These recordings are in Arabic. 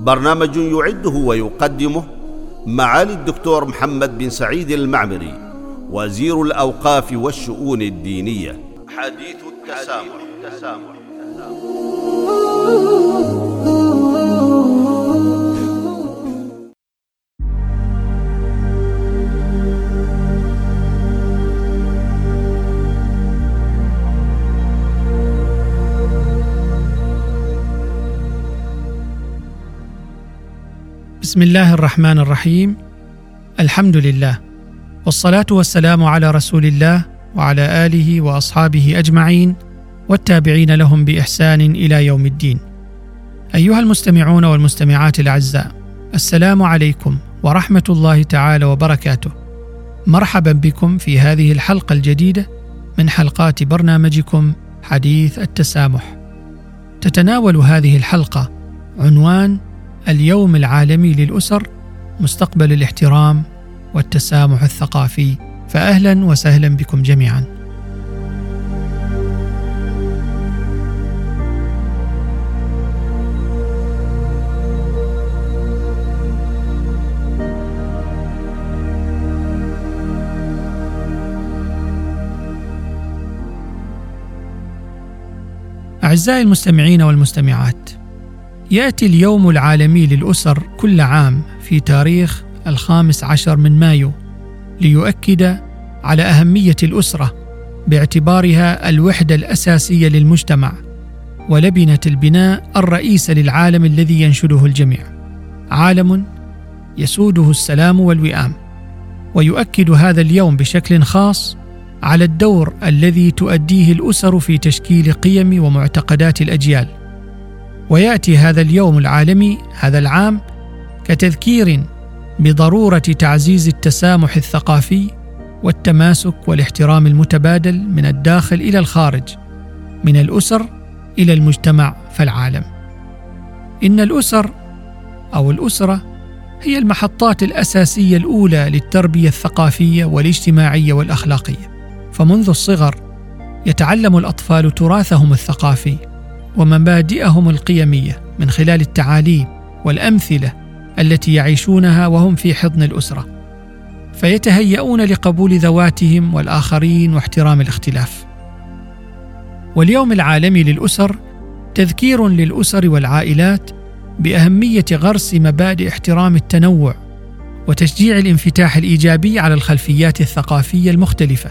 برنامج يعده ويقدمه معالي الدكتور محمد بن سعيد المعمري وزير الأوقاف والشؤون الدينية حديث التسامح, التسامح. بسم الله الرحمن الرحيم الحمد لله والصلاة والسلام على رسول الله وعلى آله وأصحابه أجمعين والتابعين لهم بإحسان إلى يوم الدين. أيها المستمعون والمستمعات الأعزاء، السلام عليكم ورحمة الله تعالى وبركاته. مرحبا بكم في هذه الحلقة الجديدة من حلقات برنامجكم حديث التسامح. تتناول هذه الحلقة عنوان اليوم العالمي للأسر مستقبل الاحترام والتسامح الثقافي. فاهلا وسهلا بكم جميعا. أعزائي المستمعين والمستمعات يأتي اليوم العالمي للأسر كل عام في تاريخ الخامس عشر من مايو ليؤكد على أهمية الأسرة باعتبارها الوحدة الأساسية للمجتمع ولبنة البناء الرئيسة للعالم الذي ينشده الجميع. عالم يسوده السلام والوئام. ويؤكد هذا اليوم بشكل خاص على الدور الذي تؤديه الأسر في تشكيل قيم ومعتقدات الأجيال. ويأتي هذا اليوم العالمي هذا العام كتذكير بضرورة تعزيز التسامح الثقافي والتماسك والاحترام المتبادل من الداخل إلى الخارج من الأسر إلى المجتمع فالعالم. إن الأسر أو الأسرة هي المحطات الأساسية الأولى للتربية الثقافية والاجتماعية والأخلاقية. فمنذ الصغر يتعلم الأطفال تراثهم الثقافي ومبادئهم القيمية من خلال التعاليم والأمثلة التي يعيشونها وهم في حضن الأسرة فيتهيئون لقبول ذواتهم والآخرين واحترام الاختلاف. واليوم العالمي للأسر تذكير للأسر والعائلات بأهمية غرس مبادئ احترام التنوع وتشجيع الانفتاح الإيجابي على الخلفيات الثقافية المختلفة.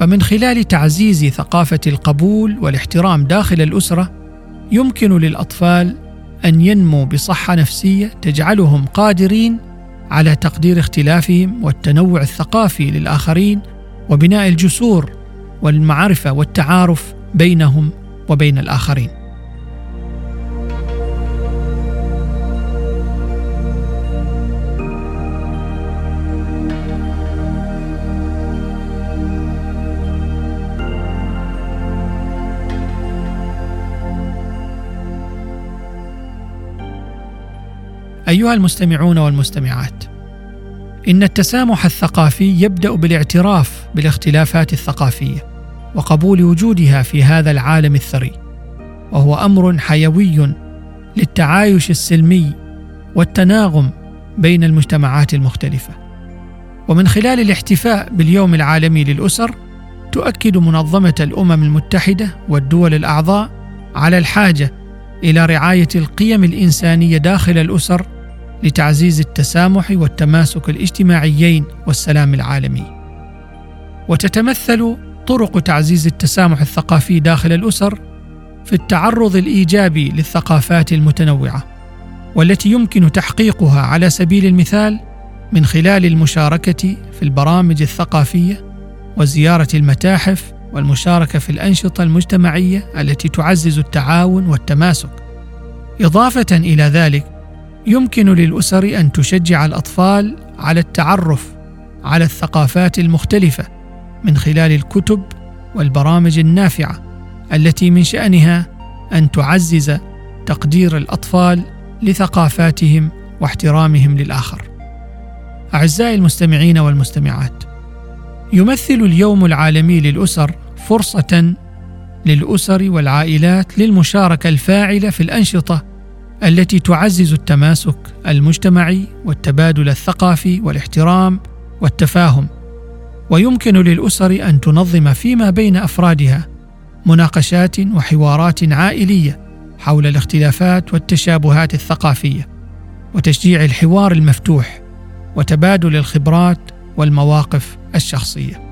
فمن خلال تعزيز ثقافة القبول والاحترام داخل الأسرة يمكن للأطفال أن ينموا بصحة نفسية تجعلهم قادرين على تقدير اختلافهم والتنوع الثقافي للآخرين وبناء الجسور والمعرفة والتعارف بينهم وبين الآخرين. أيها المستمعون والمستمعات إن التسامح الثقافي يبدأ بالاعتراف بالاختلافات الثقافية وقبول وجودها في هذا العالم الثري وهو أمر حيوي للتعايش السلمي والتناغم بين المجتمعات المختلفة. ومن خلال الاحتفاء باليوم العالمي للأسر تؤكد منظمة الأمم المتحدة والدول الأعضاء على الحاجة إلى رعاية القيم الإنسانية داخل الأسر لتعزيز التسامح والتماسك الاجتماعيين والسلام العالمي. وتتمثل طرق تعزيز التسامح الثقافي داخل الأسر في التعرض الإيجابي للثقافات المتنوعة والتي يمكن تحقيقها على سبيل المثال من خلال المشاركة في البرامج الثقافية وزيارة المتاحف والمشاركة في الأنشطة المجتمعية التي تعزز التعاون والتماسك. إضافة إلى ذلك يمكن للأسر أن تشجع الأطفال على التعرف على الثقافات المختلفة من خلال الكتب والبرامج النافعة التي من شأنها أن تعزز تقدير الأطفال لثقافاتهم واحترامهم للآخر. أعزائي المستمعين والمستمعات، يمثل اليوم العالمي للأسر فرصة للأسر والعائلات للمشاركة الفاعلة في الأنشطة التي تعزز التماسك المجتمعي والتبادل الثقافي والاحترام والتفاهم. ويمكن للأسر أن تنظم فيما بين أفرادها مناقشات وحوارات عائلية حول الاختلافات والتشابهات الثقافية وتشجيع الحوار المفتوح وتبادل الخبرات والمواقف الشخصية.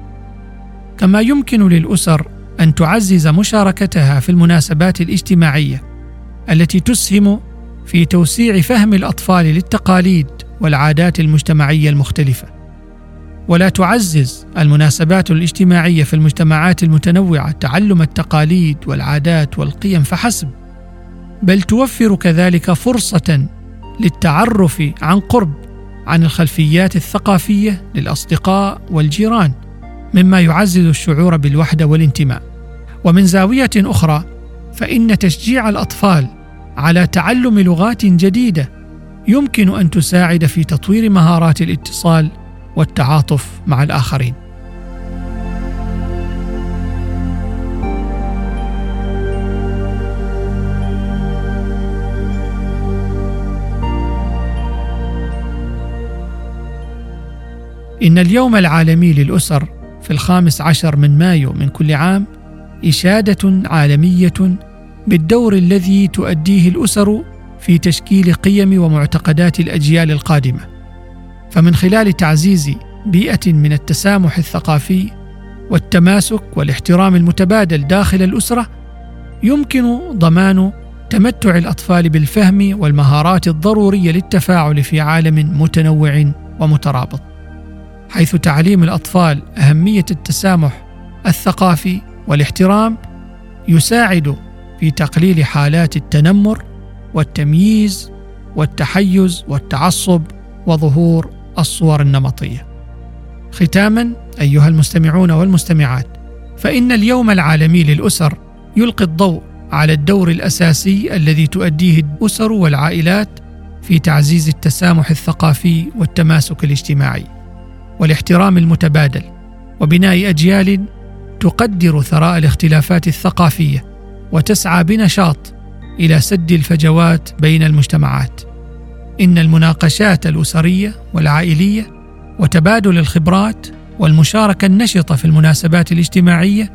كما يمكن للأسر أن تعزز مشاركتها في المناسبات الاجتماعية التي تسهم في توسيع فهم الأطفال للتقاليد والعادات المجتمعية المختلفة. ولا تعزز المناسبات الاجتماعية في المجتمعات المتنوعة تعلم التقاليد والعادات والقيم فحسب بل توفر كذلك فرصة للتعرف عن قرب عن الخلفيات الثقافية للأصدقاء والجيران مما يعزز الشعور بالوحدة والانتماء. ومن زاوية أخرى فإن تشجيع الأطفال على تعلم لغات جديدة يمكن أن تساعد في تطوير مهارات الاتصال والتعاطف مع الآخرين. إن اليوم العالمي للأسر في الخامس عشر من مايو من كل عام إشادة عالمية بالدور الذي تؤديه الأسر في تشكيل قيم ومعتقدات الأجيال القادمة. فمن خلال تعزيز بيئة من التسامح الثقافي والتماسك والاحترام المتبادل داخل الأسرة يمكن ضمان تمتع الأطفال بالفهم والمهارات الضرورية للتفاعل في عالم متنوع ومترابط. حيث تعليم الأطفال أهمية التسامح الثقافي والاحترام يساعد في تقليل حالات التنمر والتمييز والتحيز والتعصب وظهور الصور النمطية. ختاما أيها المستمعون والمستمعات فإن اليوم العالمي للأسر يلقي الضوء على الدور الأساسي الذي تؤديه الأسر والعائلات في تعزيز التسامح الثقافي والتماسك الاجتماعي. والاحترام المتبادل وبناء أجيال تقدر ثراء الاختلافات الثقافية وتسعى بنشاط إلى سد الفجوات بين المجتمعات. إن المناقشات الأسرية والعائلية وتبادل الخبرات والمشاركة النشطة في المناسبات الاجتماعية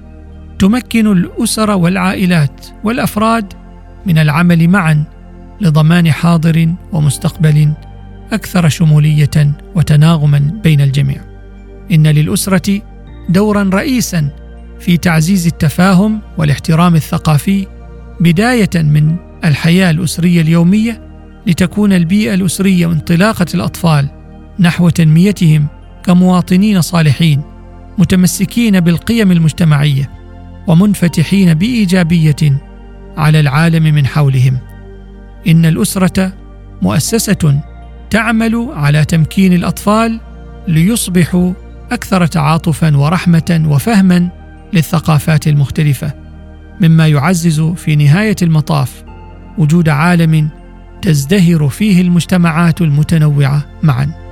تمكن الأسر والعائلات والأفراد من العمل معا لضمان حاضر ومستقبل أكثر شمولية وتناغما بين الجميع. إن للأسرة دورا رئيسا في تعزيز التفاهم والاحترام الثقافي بداية من الحياة الأسرية اليومية لتكون البيئة الأسرية وانطلاقه الأطفال نحو تنميتهم كمواطنين صالحين متمسكين بالقيم المجتمعية ومنفتحين بإيجابية على العالم من حولهم. إن الأسرة مؤسسة تعمل على تمكين الأطفال ليصبحوا أكثر تعاطفا ورحمة وفهما للثقافات المختلفة مما يعزز في نهاية المطاف وجود عالم تزدهر فيه المجتمعات المتنوعة معا.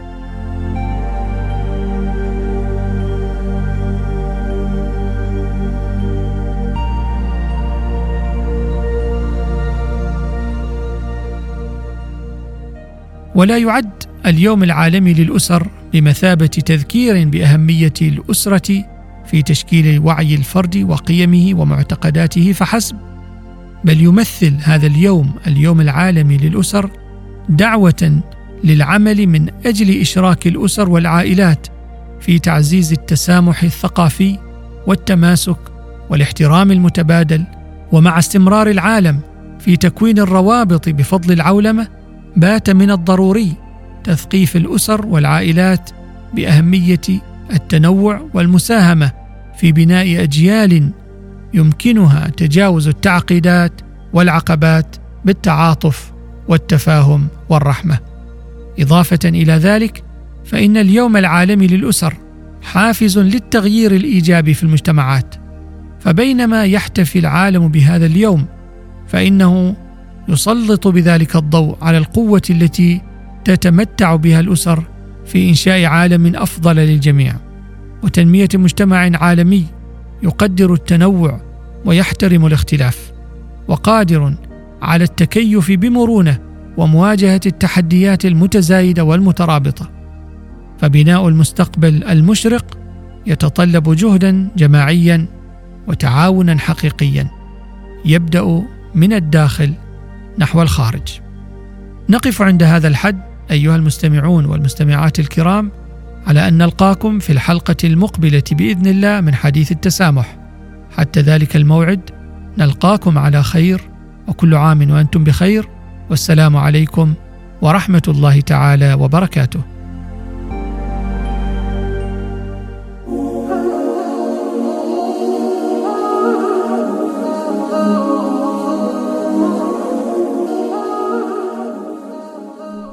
ولا يعد اليوم العالمي للأسر بمثابة تذكير بأهمية الأسرة في تشكيل وعي الفرد وقيمه ومعتقداته فحسب بل يمثل هذا اليوم اليوم العالمي للأسر دعوة للعمل من أجل إشراك الأسر والعائلات في تعزيز التسامح الثقافي والتماسك والاحترام المتبادل ومع استمرار العالم في تكوين الروابط بفضل العولمة بات من الضروري تثقيف الأسر والعائلات بأهمية التنوع والمساهمة في بناء أجيال يمكنها تجاوز التعقيدات والعقبات بالتعاطف والتفاهم والرحمة. إضافة إلى ذلك فإن اليوم العالمي للأسر حافز للتغيير الإيجابي في المجتمعات. فبينما يحتفي العالم بهذا اليوم فإنه يسلط بذلك الضوء على القوة التي تتمتع بها الأسر في إنشاء عالم أفضل للجميع. وتنمية مجتمع عالمي يقدر التنوع ويحترم الاختلاف وقادر على التكيف بمرونة ومواجهة التحديات المتزايدة والمترابطة. فبناء المستقبل المشرق يتطلب جهدا جماعيا وتعاونا حقيقيا. يبدأ من الداخل نحو الخارج. نقف عند هذا الحد أيها المستمعون والمستمعات الكرام على أن نلقاكم في الحلقة المقبلة بإذن الله من حديث التسامح. حتى ذلك الموعد نلقاكم على خير وكل عام وأنتم بخير والسلام عليكم ورحمة الله تعالى وبركاته.